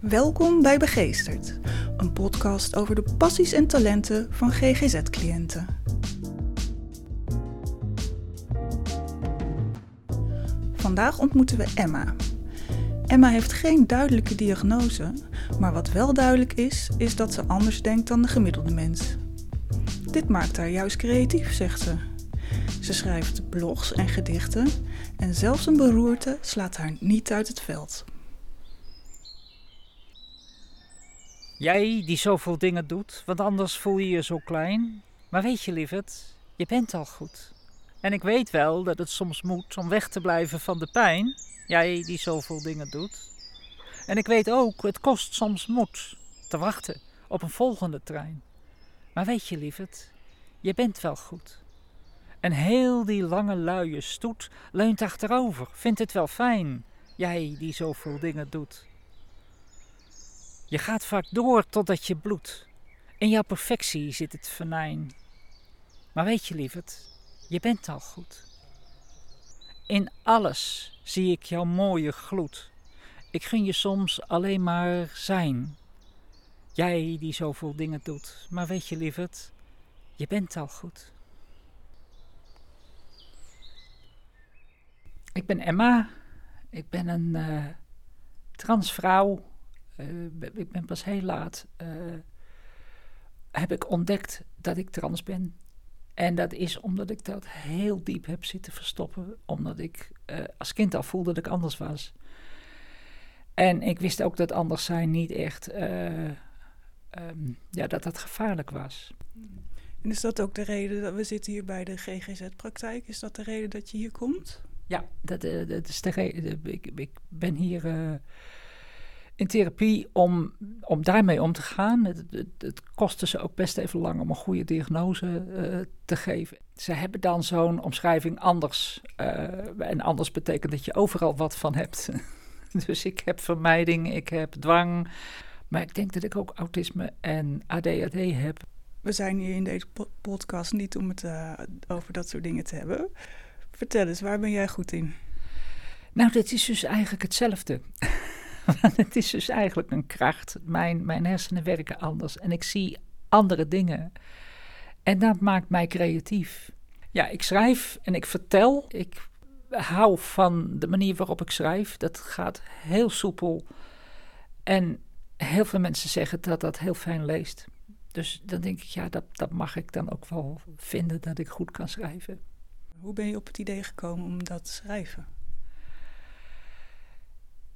Welkom bij Begeesterd, een podcast over de passies en talenten van GGZ-cliënten. Vandaag ontmoeten we Emma. Emma heeft geen duidelijke diagnose, maar wat wel duidelijk is, is dat ze anders denkt dan de gemiddelde mens. Dit maakt haar juist creatief, zegt ze. Ze schrijft blogs en gedichten en zelfs een beroerte slaat haar niet uit het veld. Jij die zoveel dingen doet, want anders voel je je zo klein. Maar weet je, lieverd, je bent al goed. En ik weet wel dat het soms moet om weg te blijven van de pijn. Jij die zoveel dingen doet. En ik weet ook, het kost soms moed te wachten op een volgende trein. Maar weet je, lieverd, je bent wel goed. En heel die lange luie stoet leunt achterover, vindt het wel fijn. Jij die zoveel dingen doet. Je gaat vaak door totdat je bloedt. In jouw perfectie zit het venijn. Maar weet je, lieverd, je bent al goed. In alles zie ik jouw mooie gloed. Ik gun je soms alleen maar zijn. Jij die zoveel dingen doet. Maar weet je, lieverd, je bent al goed. Ik ben Emma. Ik ben een uh, transvrouw ik ben pas heel laat, uh, heb ik ontdekt dat ik trans ben. En dat is omdat ik dat heel diep heb zitten verstoppen. Omdat ik uh, als kind al voelde dat ik anders was. En ik wist ook dat anders zijn niet echt, um, ja, dat dat gevaarlijk was. En is dat ook de reden dat we zitten hier bij de GGZ-praktijk? Is dat de reden dat je hier komt? Ja, dat, dat is de reden. Ik, ik ben hier in therapie om, om daarmee om te gaan. Het, het, het, kostte ze ook best even lang om een goede diagnose uh, te geven. Ze hebben dan zo'n omschrijving anders. Uh, en anders betekent dat je overal wat van hebt. dus ik heb vermijding, ik heb dwang. Maar ik denk dat ik ook autisme en ADHD heb. We zijn hier in deze podcast niet om het uh, over dat soort dingen te hebben. Vertel eens, waar ben jij goed in? Nou, dit is dus eigenlijk hetzelfde. het is dus eigenlijk een kracht. Mijn, mijn hersenen werken anders en ik zie andere dingen. En dat maakt mij creatief. Ja, ik schrijf en ik vertel. Ik hou van de manier waarop ik schrijf. Dat gaat heel soepel. En heel veel mensen zeggen dat dat heel fijn leest. Dus dan denk ik, ja, dat, dat mag ik dan ook wel vinden dat ik goed kan schrijven. Hoe ben je op het idee gekomen om dat te schrijven?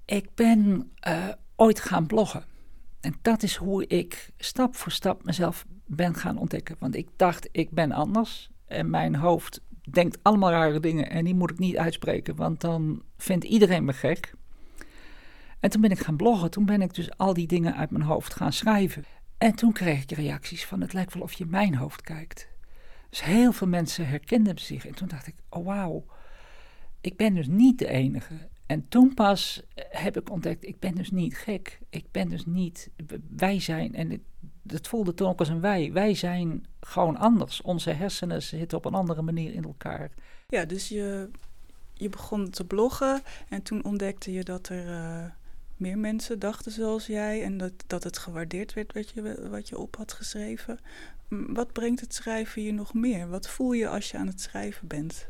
Ik ben uh, ooit gaan bloggen. En dat is hoe ik stap voor stap mezelf ben gaan ontdekken. Want ik dacht, ik ben anders. En mijn hoofd denkt allemaal rare dingen en die moet ik niet uitspreken, want dan vindt iedereen me gek. En toen ben ik gaan bloggen. Toen ben ik dus al die dingen uit mijn hoofd gaan schrijven. En toen kreeg ik reacties van: het lijkt wel of je mijn hoofd kijkt. Dus heel veel mensen herkenden zich. En toen dacht ik: oh wauw, ik ben dus niet de enige. En toen pas eh, heb ik ontdekt, ik ben dus niet gek. Ik ben dus niet, wij zijn, en het voelde toen ook als een wij. Wij zijn gewoon anders. Onze hersenen zitten op een andere manier in elkaar. Ja, dus je, je begon te bloggen en toen ontdekte je dat er uh, meer mensen dachten zoals jij en dat, dat het gewaardeerd werd wat je, wat je op had geschreven. Wat brengt het schrijven je nog meer? Wat voel je als je aan het schrijven bent?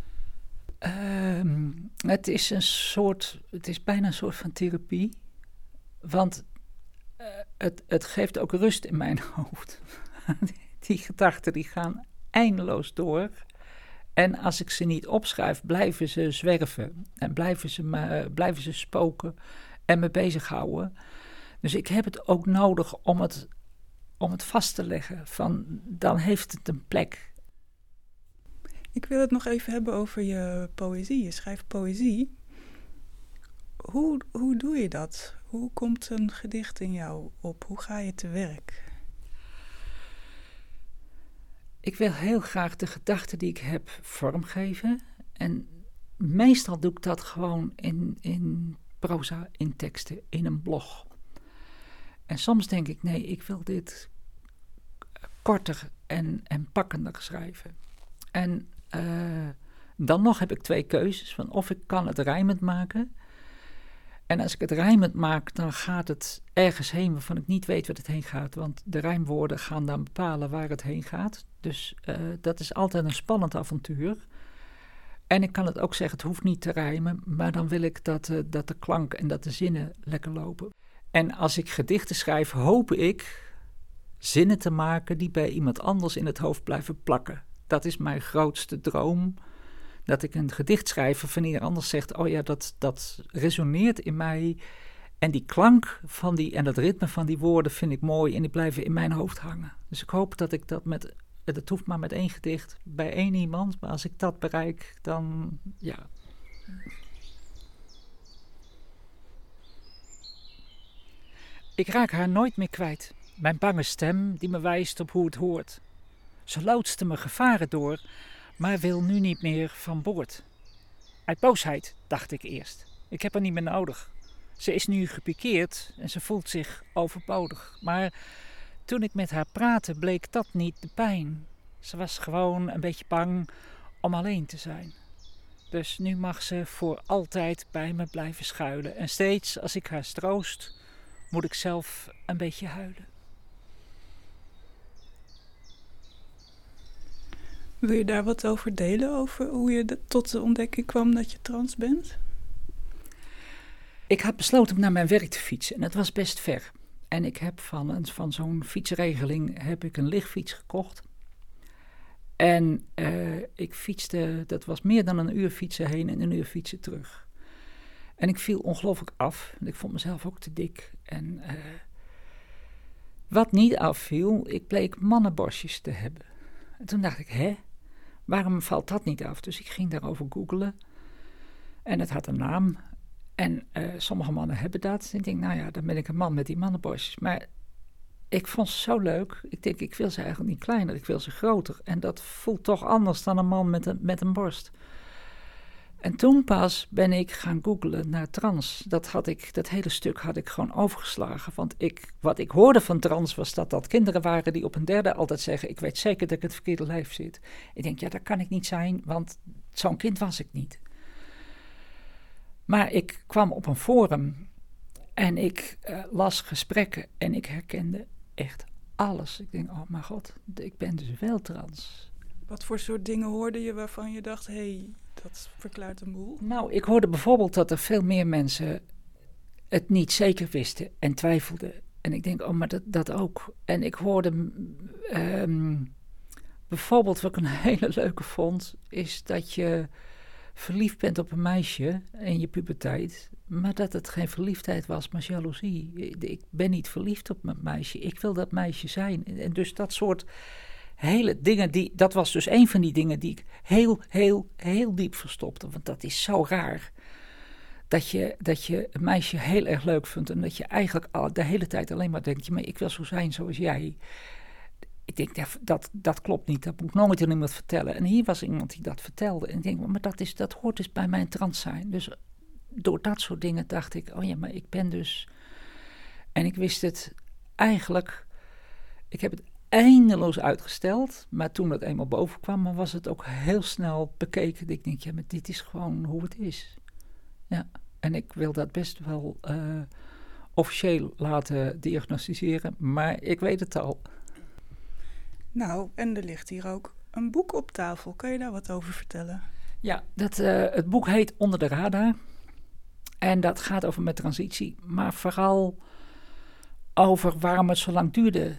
Uh, het is een soort, het is bijna een soort van therapie. Want uh, het, het geeft ook rust in mijn hoofd. die gedachten die gaan eindeloos door. En als ik ze niet opschrijf, blijven ze zwerven. En blijven ze, me, blijven ze spoken en me bezighouden. Dus ik heb het ook nodig om het, om het vast te leggen. Van, dan heeft het een plek. Ik wil het nog even hebben over je poëzie. Je schrijft poëzie. Hoe, hoe doe je dat? Hoe komt een gedicht in jou op? Hoe ga je te werk? Ik wil heel graag de gedachten die ik heb vormgeven. En meestal doe ik dat gewoon in, in proza, in teksten, in een blog. En soms denk ik, nee, ik wil dit korter en, en pakkender schrijven. En uh, dan nog heb ik twee keuzes. Van of ik kan het rijmend maken. En als ik het rijmend maak, dan gaat het ergens heen waarvan ik niet weet waar het heen gaat. Want de rijmwoorden gaan dan bepalen waar het heen gaat. Dus uh, dat is altijd een spannend avontuur. En ik kan het ook zeggen, het hoeft niet te rijmen, maar dan wil ik dat, uh, dat de klank en dat de zinnen lekker lopen. En als ik gedichten schrijf, hoop ik zinnen te maken die bij iemand anders in het hoofd blijven plakken. Dat is mijn grootste droom. Dat ik een gedicht schrijf van ieder anders zegt: Oh ja, dat, dat resoneert in mij. En die klank van die, en dat ritme van die woorden vind ik mooi en die blijven in mijn hoofd hangen. Dus ik hoop dat ik dat met, het hoeft maar met één gedicht bij één iemand, maar als ik dat bereik, dan ja. Ik raak haar nooit meer kwijt. Mijn bange stem die me wijst op hoe het hoort. Ze loodste me gevaren door, maar wil nu niet meer van boord. Uit boosheid, dacht ik eerst. Ik heb haar niet meer nodig. Ze is nu gepikeerd en ze voelt zich overbodig. Maar toen ik met haar praatte, bleek dat niet de pijn. Ze was gewoon een beetje bang om alleen te zijn. Dus nu mag ze voor altijd bij me blijven schuilen. En steeds als ik haar stroost, moet ik zelf een beetje huilen. Wil je daar wat over delen? Over hoe je tot de ontdekking kwam dat je trans bent? Ik had besloten om naar mijn werk te fietsen en het was best ver. En ik heb van, van zo'n fietsregeling heb ik een lichtfiets gekocht. En uh, ik fietste, dat was meer dan een uur fietsen heen en een uur fietsen terug. En ik viel ongelooflijk af. Ik vond mezelf ook te dik. En uh, wat niet afviel, ik bleek mannenborstjes te hebben. En toen dacht ik, hè, waarom valt dat niet af? Dus ik ging daarover googlen. En het had een naam. En uh, sommige mannen hebben dat. En ik denk, nou ja, dan ben ik een man met die mannenborstjes. Maar ik vond ze zo leuk. Ik denk, ik wil ze eigenlijk niet kleiner, ik wil ze groter. En dat voelt toch anders dan een man met een, met een borst. En toen pas ben ik gaan googlen naar trans. Dat, had ik, dat hele stuk had ik gewoon overgeslagen. Want ik, wat ik hoorde van trans was dat dat kinderen waren die op een derde altijd zeggen: Ik weet zeker dat ik het verkeerde lijf zit. Ik denk, ja, dat kan ik niet zijn, want zo'n kind was ik niet. Maar ik kwam op een forum en ik uh, las gesprekken en ik herkende echt alles. Ik denk, oh mijn god, ik ben dus wel trans. Wat voor soort dingen hoorde je waarvan je dacht, hé, hey, dat verklaart een boel? Nou, ik hoorde bijvoorbeeld dat er veel meer mensen het niet zeker wisten en twijfelden. En ik denk, oh, maar dat, dat ook. En ik hoorde um, bijvoorbeeld, wat ik een hele leuke vond, is dat je verliefd bent op een meisje in je puberteit, maar dat het geen verliefdheid was, maar jaloezie. Ik ben niet verliefd op mijn meisje, ik wil dat meisje zijn. En dus dat soort hele dingen, die, dat was dus een van die dingen die ik heel, heel, heel diep verstopte. Want dat is zo raar. Dat je, dat je een meisje heel erg leuk vindt en dat je eigenlijk al de hele tijd alleen maar denkt: maar ik wil zo zijn zoals jij. Ik denk, dat, dat, klopt niet, dat moet ik nooit aan iemand vertellen. En hier was iemand die dat vertelde. En ik denk, maar dat, is, dat hoort dus bij mijn trans zijn. Dus door dat soort dingen dacht ik, oh ja, maar ik ben dus... En ik wist het eigenlijk... Ik heb het eindeloos uitgesteld. Maar toen het eenmaal boven kwam, was het ook heel snel bekeken. Ik denk, ja, maar dit is gewoon hoe het is. Ja, en ik wil dat best wel uh, officieel laten diagnosticeren, maar ik weet het al. Nou, en er ligt hier ook een boek op tafel. Kan je daar wat over vertellen? Ja, dat, uh, het boek heet Onder de Radar. En dat gaat over mijn transitie, maar vooral over waarom het zo lang duurde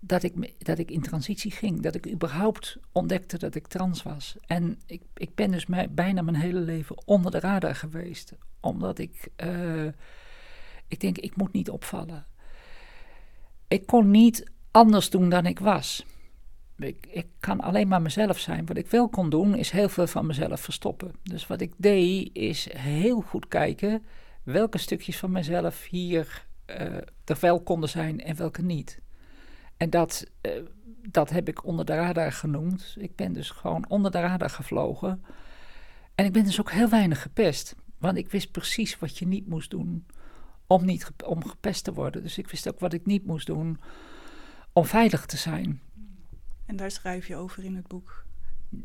dat ik, dat ik in transitie ging. Dat ik überhaupt ontdekte dat ik trans was. En ik, ik ben dus bijna mijn hele leven onder de radar geweest. Omdat ik, uh, ik denk, ik moet niet opvallen. Ik kon niet anders doen dan ik was. Ik, ik, kan alleen maar mezelf zijn. Wat ik wel kon doen, is heel veel van mezelf verstoppen. Dus wat ik deed, is heel goed kijken welke stukjes van mezelf hier uh, er wel konden zijn en welke niet. En dat, uh, dat heb ik onder de radar genoemd. Ik ben dus gewoon onder de radar gevlogen. En ik ben dus ook heel weinig gepest. Want ik wist precies wat je niet moest doen om, niet, om gepest te worden. Dus ik wist ook wat ik niet moest doen om veilig te zijn. En daar schrijf je over in het boek.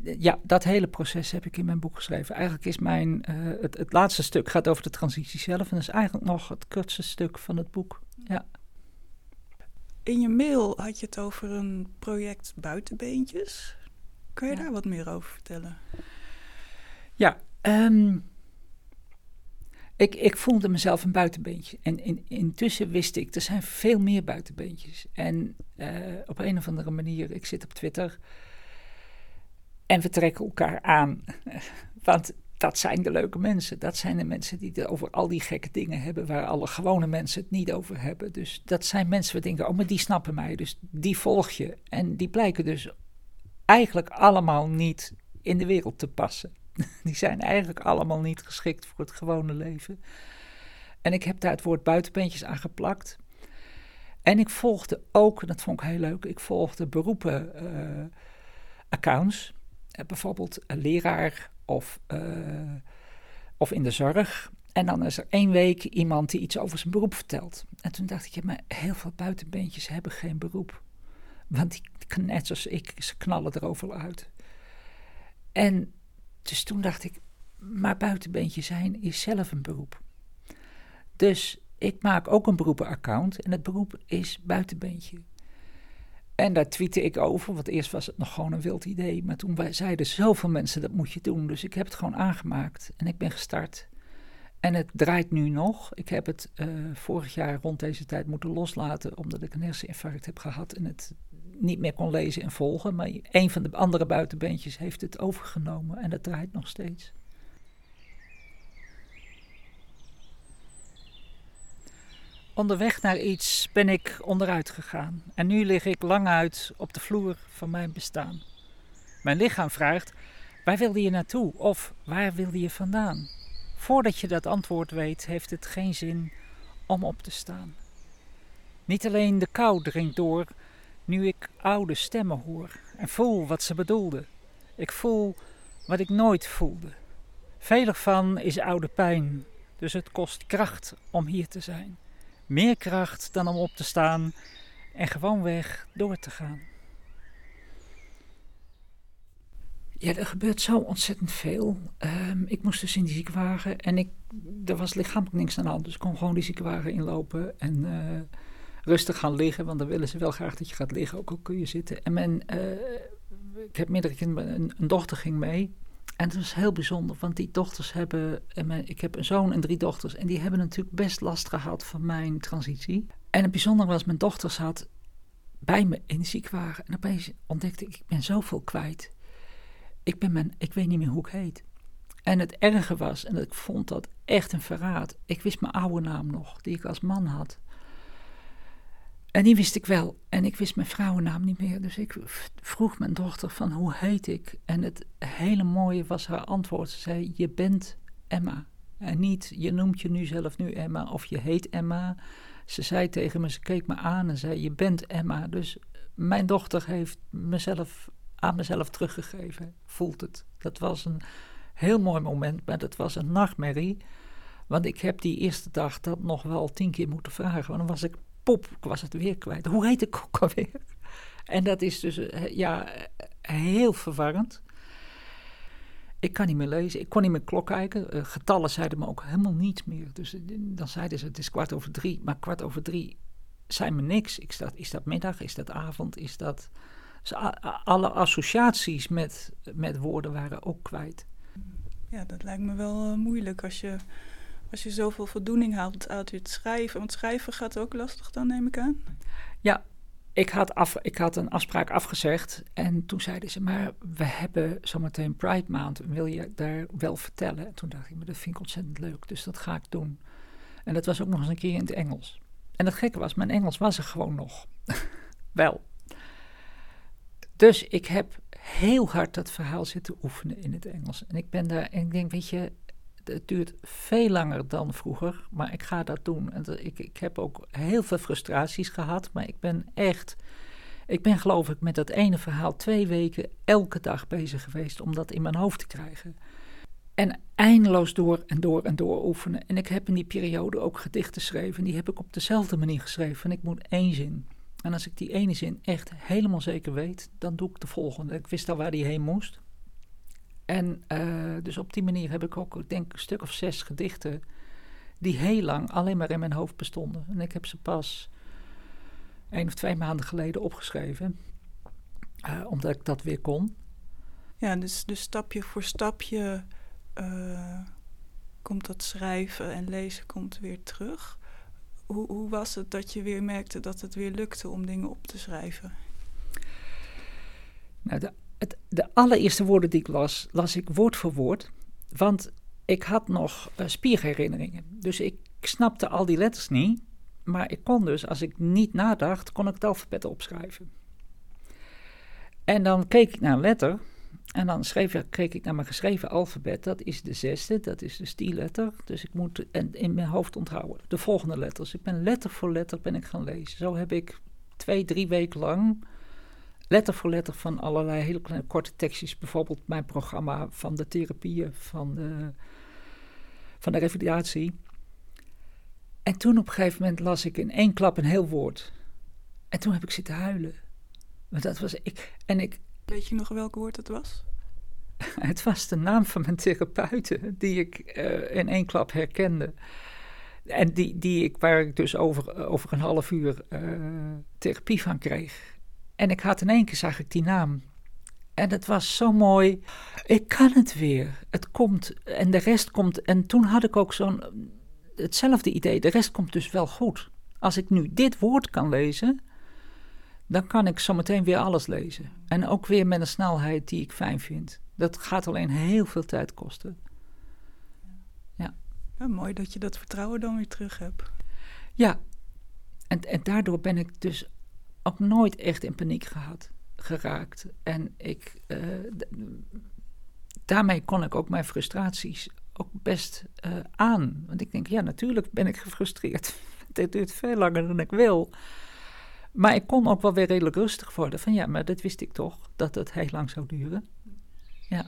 ja, dat hele proces heb ik in mijn boek geschreven. Eigenlijk is mijn, eh, het, het laatste stuk gaat over de transitie zelf. En dat is eigenlijk nog het kortste stuk van het boek. Ja. In je mail had je het over een project Buitenbeentjes. Kan je Ja. daar wat meer over vertellen? Ja, ehm, ik, ik voelde mezelf een buitenbeentje. En in, intussen wist ik, er zijn veel meer buitenbeentjes. En eh, op een of andere manier, ik zit op Twitter en we trekken elkaar aan. Want dat zijn de leuke mensen. Dat zijn de mensen die het over al die gekke dingen hebben waar alle gewone mensen het niet over hebben. Dus dat zijn mensen waar denken, oh, maar die snappen mij. Dus die volg je. En die blijken dus eigenlijk allemaal niet in de wereld te passen. Die zijn eigenlijk allemaal niet geschikt voor het gewone leven. En ik heb daar het woord buitenbeentjes aan geplakt. En ik volgde ook, en dat vond ik heel leuk, ik volgde beroepen eh, accounts. Eh, bijvoorbeeld leraar of, eh, of in de zorg. En dan is er één week iemand die iets over zijn beroep vertelt. En toen dacht ik, maar heel veel buitenbeentjes hebben geen beroep. Want die, net zoals ik, ze knallen erover uit. En dus toen dacht ik, maar buitenbeentje zijn is zelf een beroep. Dus ik maak ook een beroepenaccount en het beroep is buitenbeentje. En daar tweette ik over, want eerst was het nog gewoon een wild idee. Maar toen zeiden zoveel mensen dat moet je doen. Dus ik heb het gewoon aangemaakt en ik ben gestart. En het draait nu nog. Ik heb het eh, vorig jaar rond deze tijd moeten loslaten, omdat ik een herseninfarct heb gehad en het niet meer kon lezen en volgen. Maar een van de andere buitenbeentjes heeft het overgenomen en het draait nog steeds. Onderweg naar iets ben ik onderuit gegaan en nu lig ik lang uit op de vloer van mijn bestaan. Mijn lichaam vraagt: waar wilde je naartoe of waar wilde je vandaan? Voordat je dat antwoord weet, heeft het geen zin om op te staan. Niet alleen de kou dringt door, nu ik oude stemmen hoor en voel wat ze bedoelden. Ik voel wat ik nooit voelde. Veel ervan is oude pijn, dus het kost kracht om hier te zijn. Meer kracht dan om op te staan en gewoonweg door te gaan. Ja, er gebeurt zo ontzettend veel. Ehm, ik moest dus in die ziekenwagen en ik, er was lichamelijk niks aan de hand. Dus ik kon gewoon die ziekenwagen inlopen en eh, rustig gaan liggen. Want dan willen ze wel graag dat je gaat liggen, ook al kun je zitten. En mijn, eh, ik heb meerdere kinderen, een dochter ging mee. En het was heel bijzonder, want die dochters hebben, en ik heb een zoon en drie dochters. En die hebben natuurlijk best last gehad van mijn transitie. En het bijzondere was, mijn dochter zat bij me in de ziekenwagen. En opeens ontdekte ik, ik ben zoveel kwijt. Ik, ben mijn, ik weet niet meer hoe ik heet. En het erge was, en ik vond dat echt een verraad. Ik wist mijn oude naam nog, die ik als man had. En die wist ik wel. En ik wist mijn vrouwennaam niet meer. Dus ik vroeg mijn dochter van hoe heet ik? En het hele mooie was haar antwoord. Ze zei, je bent Emma. En niet, je noemt je nu zelf nu Emma of je heet Emma. Ze zei tegen me, ze keek me aan en zei, je bent Emma. Dus mijn dochter heeft mezelf aan mezelf teruggegeven. Voelt het. Dat was een heel mooi moment, maar dat was een nachtmerrie. Want ik heb die eerste dag dat nog wel tien keer moeten vragen. Want dan was ik pop, ik was het weer kwijt. Hoe heet ik ook alweer? En dat is dus ja, heel verwarrend. Ik kan niet meer lezen, ik kon niet meer klok kijken. Uh, getallen zeiden me ook helemaal niets meer. Dus dan zeiden ze het is kwart over drie, maar kwart over drie zei me niks. Ik sta, is dat middag, is dat avond, is dat... Dus alle associaties met, met woorden waren ook kwijt. Ja, dat lijkt me wel moeilijk als je, als je zoveel voldoening haalt uit het schrijven. Want schrijven gaat ook lastig dan, neem ik aan. Ja, ik had, af, ik had een afspraak afgezegd en toen zeiden ze, maar we hebben zometeen Pride Maand, wil je daar wel vertellen? En toen dacht ik, maar dat vind ik ontzettend leuk, dus dat ga ik doen. En dat was ook nog eens een keer in het Engels. En het gekke was, mijn Engels was er gewoon nog. wel. Dus ik heb heel hard dat verhaal zitten oefenen in het Engels. En ik ben daar, en ik denk, weet je, het duurt veel langer dan vroeger, maar ik ga dat doen. En ik, ik heb ook heel veel frustraties gehad, maar ik ben echt, ik ben geloof ik met dat ene verhaal twee weken elke dag bezig geweest om dat in mijn hoofd te krijgen. En eindeloos door en door en door oefenen. En ik heb in die periode ook gedichten geschreven. En die heb ik op dezelfde manier geschreven. En ik moet één zin. En als ik die ene zin echt helemaal zeker weet, dan doe ik de volgende. Ik wist al waar die heen moest. En uh, dus op die manier heb ik ook, ik denk, een stuk of zes gedichten die heel lang alleen maar in mijn hoofd bestonden. En ik heb ze pas één of twee maanden geleden opgeschreven, uh, omdat ik dat weer kon. Ja, dus, dus stapje voor stapje uh, komt dat schrijven en lezen komt weer terug. Hoe, hoe was het dat je weer merkte dat het weer lukte om dingen op te schrijven? Nou, de, het, de allereerste woorden die ik las, las ik woord voor woord. Want ik had nog uh, spierherinneringen. Dus ik snapte al die letters niet. Maar ik kon dus, als ik niet nadacht, kon ik het alfabet opschrijven. En dan keek ik naar een letter. En dan schreef, keek ik naar mijn geschreven alfabet. Dat is de zesde, dat is de stielletter. Dus ik moet en in mijn hoofd onthouden de volgende letters. Ik ben letter voor letter ben ik gaan lezen. Zo heb ik twee, drie weken lang letter voor letter van allerlei hele kleine korte tekstjes. Bijvoorbeeld mijn programma van de therapieën van de, van de revalidatie. En toen op een gegeven moment las ik in één klap een heel woord. En toen heb ik zitten huilen. Want dat was ik. En ik. Weet je nog welk woord het was? het was de naam van mijn therapeute, die ik uh, in één klap herkende. En die, die ik, waar ik dus over, over een half uur uh, therapie van kreeg. En ik had in één keer, zag ik die naam. En het was zo mooi. Ik kan het weer. Het komt. En de rest komt. En toen had ik ook zo'n. Hetzelfde idee. De rest komt dus wel goed. Als ik nu dit woord kan lezen. Dan kan ik zometeen weer alles lezen. En ook weer met een snelheid die ik fijn vind. Dat gaat alleen heel veel tijd kosten. Ja. ja mooi dat je dat vertrouwen dan weer terug hebt. Ja. En, en daardoor ben ik dus ook nooit echt in paniek gehad, geraakt. En ik, uh, daarmee kon ik ook mijn frustraties ook best uh, aan. Want ik denk, ja, natuurlijk ben ik gefrustreerd. Dit duurt veel langer dan ik wil. Maar ik kon ook wel weer redelijk rustig worden. Van ja, maar dat wist ik toch, dat het heel lang zou duren. Ja.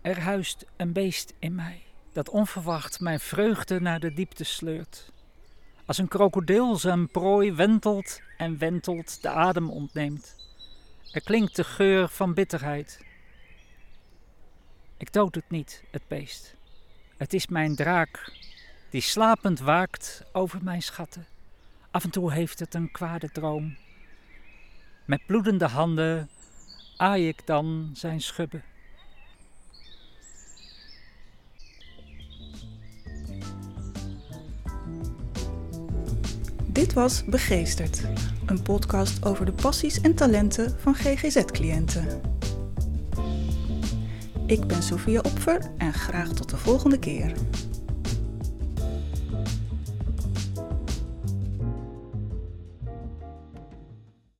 Er huist een beest in mij, dat onverwacht mijn vreugde naar de diepte sleurt. Als een krokodil zijn prooi wentelt en wentelt de adem ontneemt. Er klinkt de geur van bitterheid. Ik dood het niet, het beest. Het is mijn draak, die slapend waakt over mijn schatten. Af en toe heeft het een kwade droom. Met bloedende handen aai ik dan zijn schubben. Dit was Begeesterd, een podcast over de passies en talenten van GGZ-cliënten. Ik ben Sofia Opfer en graag tot de volgende keer.